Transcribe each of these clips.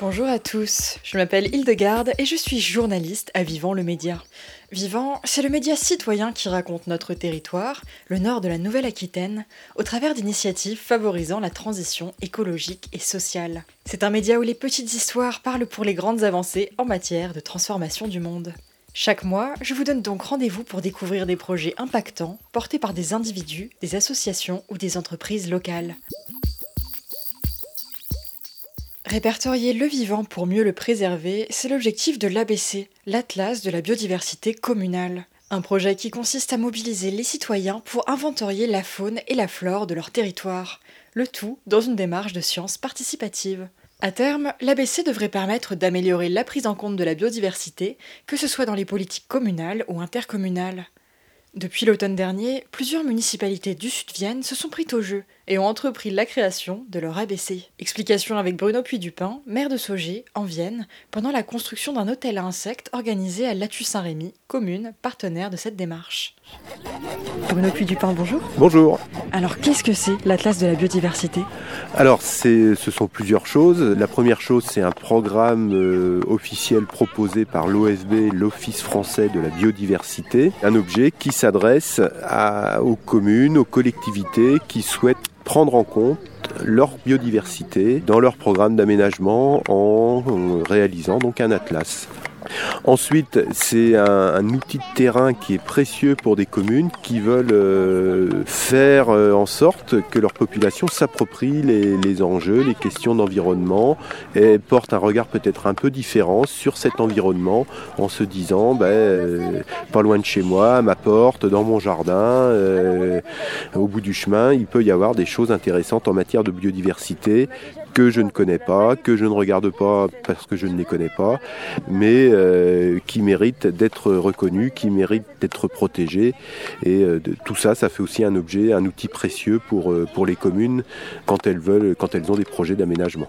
Bonjour à tous, je m'appelle Hildegarde et je suis journaliste à Vivant le Média. Vivant, c'est le média citoyen qui raconte notre territoire, le nord de la Nouvelle-Aquitaine, au travers d'initiatives favorisant la transition écologique et sociale. C'est un média où les petites histoires parlent pour les grandes avancées en matière de transformation du monde. Chaque mois, je vous donne donc rendez-vous pour découvrir des projets impactants portés par des individus, des associations ou des entreprises locales. Répertorier le vivant pour mieux le préserver, c'est l'objectif de l'ABC, l'Atlas de la biodiversité communale. Un projet qui consiste à mobiliser les citoyens pour inventorier la faune et la flore de leur territoire, le tout dans une démarche de science participative. À terme, l'ABC devrait permettre d'améliorer la prise en compte de la biodiversité, que ce soit dans les politiques communales ou intercommunales. Depuis l'automne dernier, plusieurs municipalités du Sud-Vienne se sont prises au jeu et ont entrepris la création de leur ABC. Explication avec Bruno Puy-Dupin, maire de Saugé, en Vienne, pendant la construction d'un hôtel à insectes organisé à Latu-Saint-Rémy, commune partenaire de cette démarche. Bruno Puy-Dupin, bonjour. Bonjour. Alors qu'est-ce que c'est l'Atlas de la biodiversité? Alors ce sont plusieurs choses. La première chose, c'est un programme euh, officiel proposé par l'OFB, l'Office français de la biodiversité, un objet qui s'adresse aux communes, aux collectivités qui souhaitent prendre en compte leur biodiversité dans leur programme d'aménagement en réalisant donc un atlas. Ensuite, c'est un, outil de terrain qui est précieux pour des communes qui veulent euh, faire euh, en sorte que leur population s'approprie les, enjeux, les questions d'environnement et porte un regard peut-être un peu différent sur cet environnement en se disant ben, euh, pas loin de chez moi, à ma porte, dans mon jardin, au bout du chemin, il peut y avoir des choses intéressantes en matière de biodiversité que je ne connais pas, que je ne regarde pas parce que je ne les connais pas, mais euh, qui méritent d'être reconnus, qui méritent d'être protégés. Et euh, tout ça, ça fait aussi un objet, un outil précieux pour, euh, pour les communes quand elles veulent, quand elles ont des projets d'aménagement.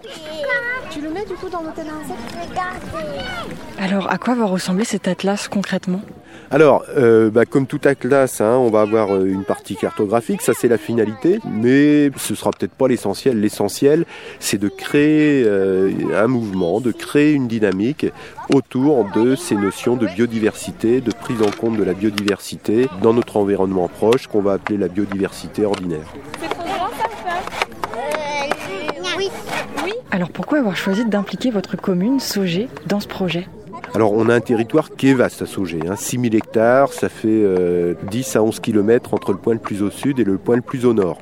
Tu le mets du coup dans l'hôtel à Alors, à quoi va ressembler cet atlas concrètement? Alors, euh, bah, comme tout atlas, hein, on va avoir euh, une partie cartographique, ça c'est la finalité, mais ce sera peut-être pas l'essentiel. L'essentiel, c'est de créer euh, un mouvement, de créer une dynamique autour de ces notions de biodiversité, de prise en compte de la biodiversité dans notre environnement proche, qu'on va appeler la biodiversité ordinaire. Alors pourquoi avoir choisi d'impliquer votre commune, Sogé, dans ce projet? Alors on a un territoire qui est vaste à Sauger, hein, 6000 hectares, ça fait 10 euh, à 11 km entre le point le plus au sud et le point le plus au nord.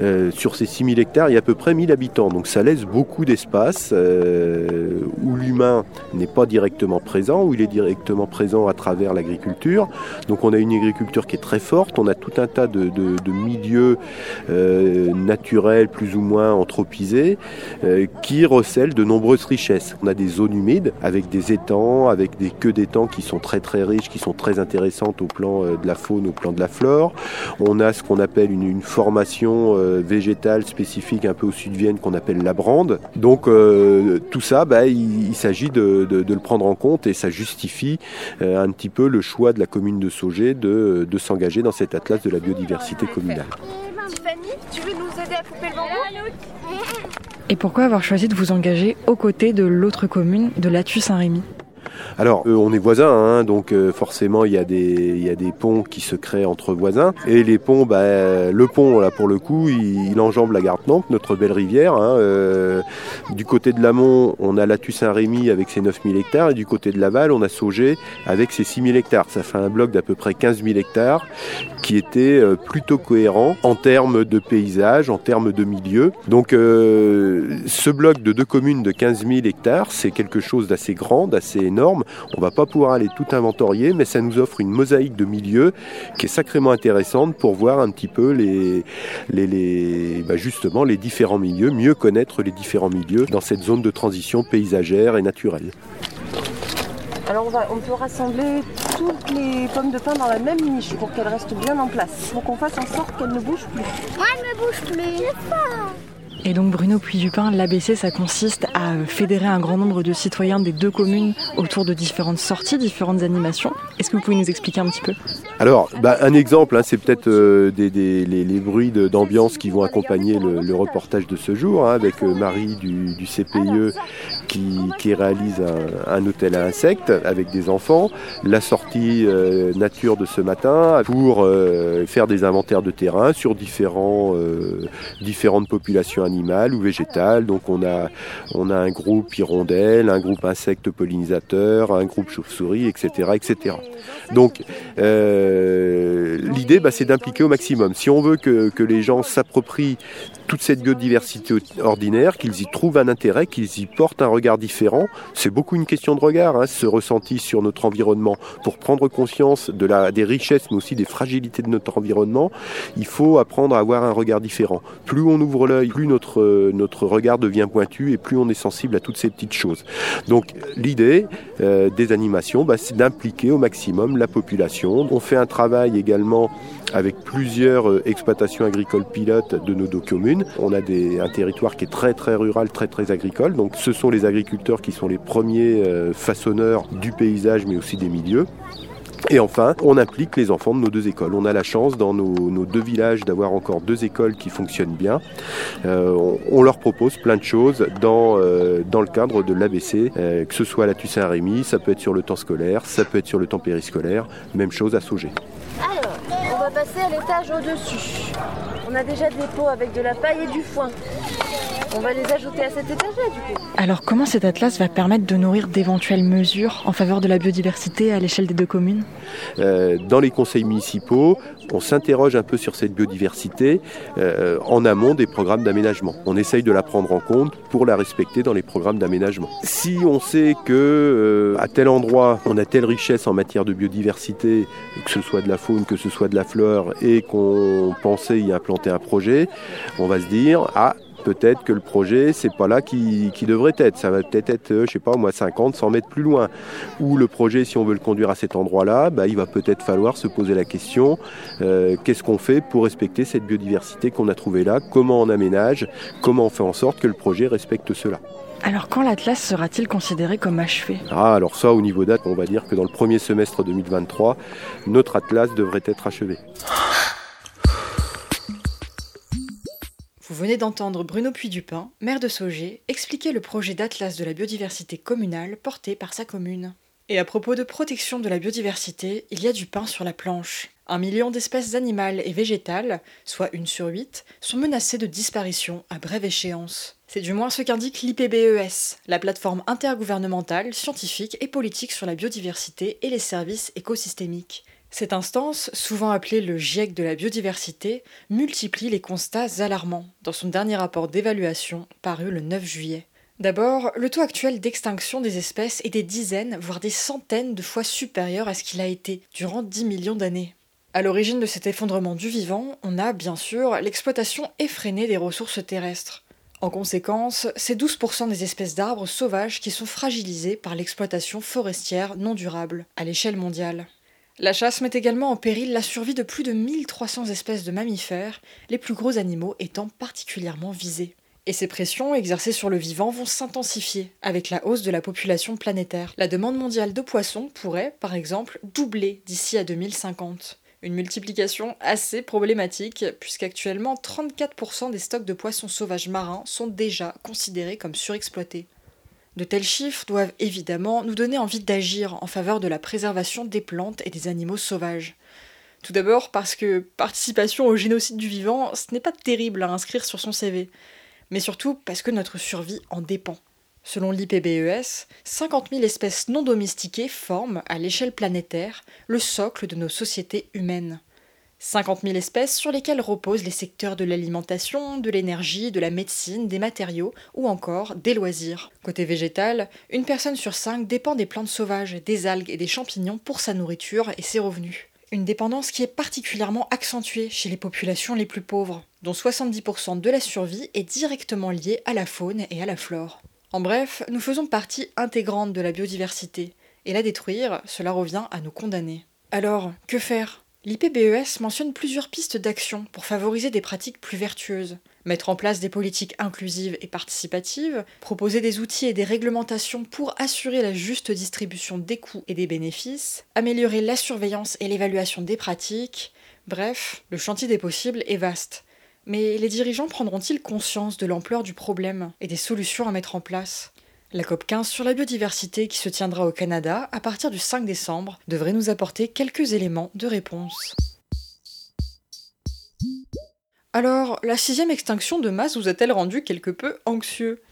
Euh, sur ces 6000 hectares, il y a à peu près 1000 habitants, donc ça laisse beaucoup d'espace euh, où l'humain n'est pas directement présent, où il est directement présent à travers l'agriculture. Donc on a une agriculture qui est très forte, on a tout un tas de, milieux naturels plus ou moins anthropisés qui recèlent de nombreuses richesses. On a des zones humides avec des étangs, avec des queues d'étangs qui sont très très riches, qui sont très intéressantes au plan euh, de la faune, au plan de la flore. On a ce qu'on appelle une, formation euh, végétale spécifique un peu au sud de Vienne qu'on appelle la brande. Donc euh, tout ça, bah, il, s'agit de, le prendre en compte et ça justifie un petit peu le choix de la commune de Sauger de, s'engager dans cet atlas de la biodiversité communale. Et pourquoi avoir choisi de vous engager aux côtés de l'autre commune de Latu-Saint-Rémy alors, euh, on est voisins, hein, donc euh, forcément, il y, a des, ponts qui se créent entre voisins. Et les ponts, bah, le pont, là, pour le coup, il, enjambe la Garde Nantes, notre belle rivière. Hein, euh, du côté de l'amont, on a Latu Saint-Rémy avec ses 9000 hectares. Et du côté de l'aval, on a Saugé avec ses 6000 hectares. Ça fait un bloc d'à peu près 15 000 hectares qui était plutôt cohérent en termes de paysage, en termes de milieu. Donc, ce bloc de deux communes de 15 000 hectares, c'est quelque chose d'assez grand, d'assez énorme on On va pas pouvoir aller tout inventorier, mais ça nous offre une mosaïque de milieux qui est sacrément intéressante pour voir un petit peu les, les, bah, justement les différents milieux, mieux connaître les différents milieux dans cette zone de transition paysagère et naturelle. Alors on, peut rassembler toutes les pommes de pin dans la même niche pour qu'elles restent bien en place. Pour qu'on fasse en sorte qu'elles ne bougent plus. Moi, je ne bouge plus. Et donc Bruno Puy-Dupin, l'ABC, ça consiste à fédérer un grand nombre de citoyens des deux communes autour de différentes sorties, différentes animations. Est-ce que vous pouvez nous expliquer un petit peu? Alors, bah, un exemple, hein, c'est peut-être euh, les, bruits d'ambiance qui vont accompagner le, reportage de ce jour, hein, avec euh, Marie du, CPIE qui, réalise un, hôtel à insectes avec des enfants, la sortie euh, nature de ce matin pour faire des inventaires de terrain sur différentes populations animales ou végétal. Donc on a, on a un groupe hirondelle, un groupe insectes pollinisateurs, un groupe chauve-souris, etc., etc. Donc euh, l'idée, bah, c'est d'impliquer au maximum. Si on veut que, que les gens s'approprient toute cette biodiversité ordinaire, qu'ils y trouvent un intérêt, qu'ils y portent un regard différent. C'est beaucoup une question de regard, hein, ce ressenti sur notre environnement. Pour prendre conscience de la, des richesses, mais aussi des fragilités de notre environnement, il faut apprendre à avoir un regard différent. Plus on ouvre l'œil, plus notre, notre regard devient pointu et plus on est sensible à toutes ces petites choses. Donc l'idée euh, des animations, bah, c'est d'impliquer au maximum la population. On fait un travail également avec plusieurs euh, exploitations agricoles pilotes de nos deux communes. On a des, un territoire qui est très très rural, très très agricole. Donc ce sont les agriculteurs qui sont les premiers euh, façonneurs du paysage mais aussi des milieux. Et enfin, on implique les enfants de nos deux écoles. On a la chance dans nos, deux villages d'avoir encore deux écoles qui fonctionnent bien. Euh, on, leur propose plein de choses dans, dans le cadre de l'ABC, que ce soit à la Toussaint-Rémy, ça peut être sur le temps scolaire, ça peut être sur le temps périscolaire, même chose à Sauger passer à l'étage au-dessus. On a déjà des pots avec de la paille et du foin. On va les ajouter à cet étage-là du coup. Alors comment cet atlas va permettre de nourrir d'éventuelles mesures en faveur de la biodiversité à l'échelle des deux communes? Euh, Dans les conseils municipaux, on s'interroge un peu sur cette biodiversité euh, en amont des programmes d'aménagement. On essaye de la prendre en compte pour la respecter dans les programmes d'aménagement. Si on sait que euh, à tel endroit on a telle richesse en matière de biodiversité, que ce soit de la faune, que ce soit de la fleur, et qu'on pensait y implanter un projet, on va se dire ah peut-être que le projet, c'est pas là qui, devrait être. Ça va peut-être être, euh, je sais pas, moi, 50, 100 mètres plus loin. Ou le projet, si on veut le conduire à cet endroit-là, bah, il va peut-être falloir se poser la question euh, qu'est-ce qu'on fait pour respecter cette biodiversité qu'on a trouvée là? Comment on aménage? Comment on fait en sorte que le projet respecte cela? Alors quand l'Atlas sera-t-il considéré comme achevé? Ah alors ça au niveau date on va dire que dans le premier semestre 2023 notre Atlas devrait être achevé. Vous venez d'entendre Bruno Puy-Dupin, maire de Sauger, expliquer le projet d'Atlas de la biodiversité communale porté par sa commune. Et à propos de protection de la biodiversité, il y a du pain sur la planche. Un million d'espèces animales et végétales, soit une sur huit, sont menacées de disparition à brève échéance. C'est du moins ce qu'indique l'IPBES, la plateforme intergouvernementale, scientifique et politique sur la biodiversité et les services écosystémiques. Cette instance, souvent appelée le GIEC de la biodiversité, multiplie les constats alarmants dans son dernier rapport d'évaluation paru le 9 juillet. D'abord, le taux actuel d'extinction des espèces est des dizaines, voire des centaines de fois supérieur à ce qu'il a été durant 10 millions d'années. À l'origine de cet effondrement du vivant, on a bien sûr l'exploitation effrénée des ressources terrestres. En conséquence, c'est 12% des espèces d'arbres sauvages qui sont fragilisées par l'exploitation forestière non durable à l'échelle mondiale. La chasse met également en péril la survie de plus de 1300 espèces de mammifères, les plus gros animaux étant particulièrement visés. Et ces pressions exercées sur le vivant vont s'intensifier avec la hausse de la population planétaire. La demande mondiale de poissons pourrait, par exemple, doubler d'ici à 2050. Une multiplication assez problématique, puisqu'actuellement 34% des stocks de poissons sauvages marins sont déjà considérés comme surexploités. De tels chiffres doivent évidemment nous donner envie d'agir en faveur de la préservation des plantes et des animaux sauvages. Tout d'abord parce que participation au génocide du vivant, ce n'est pas terrible à inscrire sur son CV, mais surtout parce que notre survie en dépend. Selon l'IPBES, 50 000 espèces non domestiquées forment, à l'échelle planétaire, le socle de nos sociétés humaines. 50 000 espèces sur lesquelles reposent les secteurs de l'alimentation, de l'énergie, de la médecine, des matériaux ou encore des loisirs. Côté végétal, une personne sur cinq dépend des plantes sauvages, des algues et des champignons pour sa nourriture et ses revenus. Une dépendance qui est particulièrement accentuée chez les populations les plus pauvres, dont 70% de la survie est directement liée à la faune et à la flore. En bref, nous faisons partie intégrante de la biodiversité, et la détruire, cela revient à nous condamner. Alors, que faire? L'IPBES mentionne plusieurs pistes d'action pour favoriser des pratiques plus vertueuses. Mettre en place des politiques inclusives et participatives, proposer des outils et des réglementations pour assurer la juste distribution des coûts et des bénéfices, améliorer la surveillance et l'évaluation des pratiques. Bref, le chantier des possibles est vaste. Mais les dirigeants prendront-ils conscience de l'ampleur du problème et des solutions à mettre en place? La COP15 sur la biodiversité qui se tiendra au Canada à partir du 5 décembre devrait nous apporter quelques éléments de réponse. Alors, la sixième extinction de masse vous a-t-elle rendu quelque peu anxieux?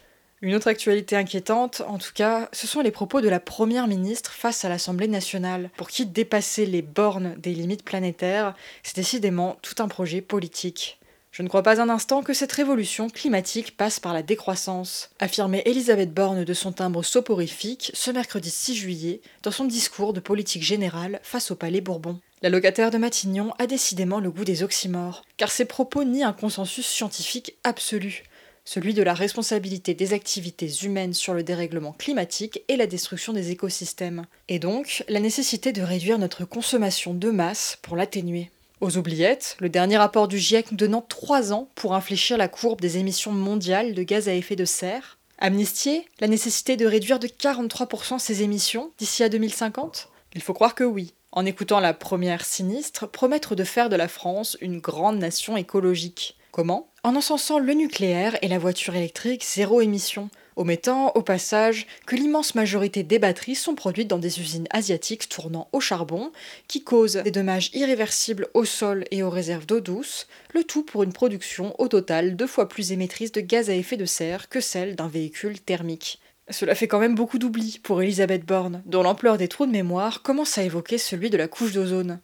Une autre actualité inquiétante, en tout cas, ce sont les propos de la Première ministre face à l'Assemblée nationale, pour qui dépasser les bornes des limites planétaires, c'est décidément tout un projet politique. Je ne crois pas un instant que cette révolution climatique passe par la décroissance, affirmait Elisabeth Borne de son timbre soporifique ce mercredi 6 juillet dans son discours de politique générale face au Palais Bourbon. La locataire de Matignon a décidément le goût des oxymores, car ses propos nient un consensus scientifique absolu, celui de la responsabilité des activités humaines sur le dérèglement climatique et la destruction des écosystèmes, et donc la nécessité de réduire notre consommation de masse pour l'atténuer. Aux oubliettes, le dernier rapport du GIEC nous donnant trois ans pour infléchir la courbe des émissions mondiales de gaz à effet de serre. Amnistier, la nécessité de réduire de 43% ses émissions d'ici à 2050 Il faut croire que oui. En écoutant la première sinistre, promettre de faire de la France une grande nation écologique. Comment? En encensant le nucléaire et la voiture électrique zéro émission, omettant au passage que l'immense majorité des batteries sont produites dans des usines asiatiques tournant au charbon, qui causent des dommages irréversibles au sol et aux réserves d'eau douce, le tout pour une production au total deux fois plus émettrice de gaz à effet de serre que celle d'un véhicule thermique. Cela fait quand même beaucoup d'oubli pour Elisabeth Borne, dont l'ampleur des trous de mémoire commence à évoquer celui de la couche d'ozone.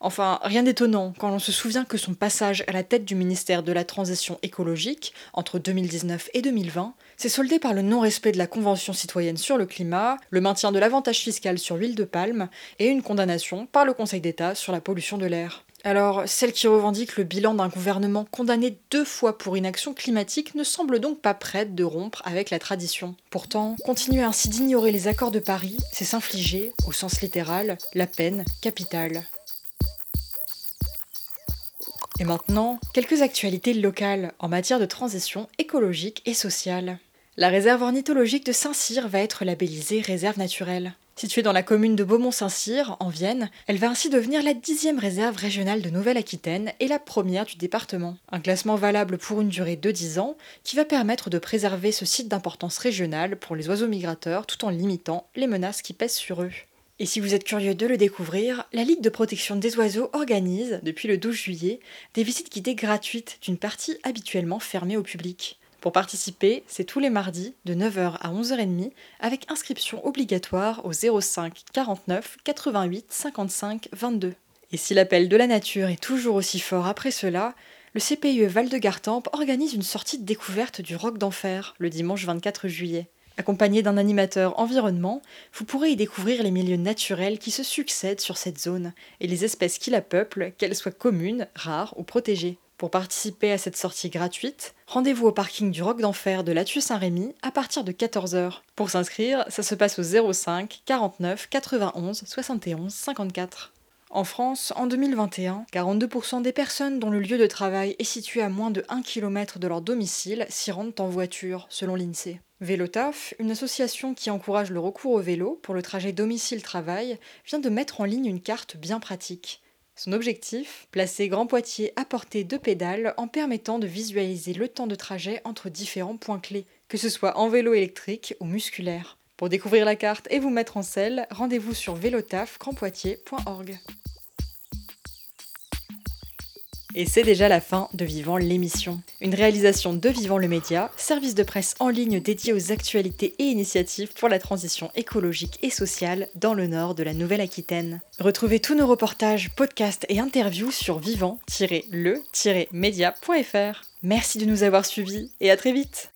Enfin, rien d'étonnant quand l'on se souvient que son passage à la tête du ministère de la Transition écologique, entre 2019 et 2020, s'est soldé par le non-respect de la Convention citoyenne sur le climat, le maintien de l'avantage fiscal sur l'huile de palme et une condamnation par le Conseil d'État sur la pollution de l'air. Alors, celle qui revendique le bilan d'un gouvernement condamné deux fois pour inaction climatique ne semble donc pas prête de rompre avec la tradition. Pourtant, continuer ainsi d'ignorer les accords de Paris, c'est s'infliger, au sens littéral, la peine capitale. Et maintenant, quelques actualités locales en matière de transition écologique et sociale. La réserve ornithologique de Saint-Cyr va être labellisée réserve naturelle. Située dans la commune de Beaumont-Saint-Cyr, en Vienne, elle va ainsi devenir la dixième réserve régionale de Nouvelle-Aquitaine et la première du département. Un classement valable pour une durée de 10 ans qui va permettre de préserver ce site d'importance régionale pour les oiseaux migrateurs tout en limitant les menaces qui pèsent sur eux. Et si vous êtes curieux de le découvrir, la Ligue de protection des oiseaux organise, depuis le 12 juillet, des visites guidées gratuites d'une partie habituellement fermée au public. Pour participer, c'est tous les mardis de 9h à 11h30 avec inscription obligatoire au 05 49 88 55 22. Et si l'appel de la nature est toujours aussi fort après cela, le CPIE Val de Gartempe organise une sortie de découverte du Roc d'Enfer le dimanche 24 juillet. Accompagné d'un animateur environnement, vous pourrez y découvrir les milieux naturels qui se succèdent sur cette zone et les espèces qui la peuplent, qu'elles soient communes, rares ou protégées. Pour participer à cette sortie gratuite, rendez-vous au parking du Roc d'Enfer de Latu Saint-Rémy à partir de 14h. Pour s'inscrire, ça se passe au 05 49 91 71 54. En France, en 2021, 42% des personnes dont le lieu de travail est situé à moins de 1 km de leur domicile s'y rendent en voiture, selon l'INSEE. Vélotaf, une association qui encourage le recours au vélo pour le trajet domicile-travail, vient de mettre en ligne une carte bien pratique. Son objectif Placer Grand Poitiers à portée de pédales en permettant de visualiser le temps de trajet entre différents points clés, que ce soit en vélo électrique ou musculaire. Pour découvrir la carte et vous mettre en selle, rendez-vous sur vélotafgrandpoitiers.org. Et c'est déjà la fin de Vivant l'émission. Une réalisation de Vivant le Média, service de presse en ligne dédié aux actualités et initiatives pour la transition écologique et sociale dans le nord de la Nouvelle-Aquitaine. Retrouvez tous nos reportages, podcasts et interviews sur vivant-le-média.fr. Merci de nous avoir suivis et à très vite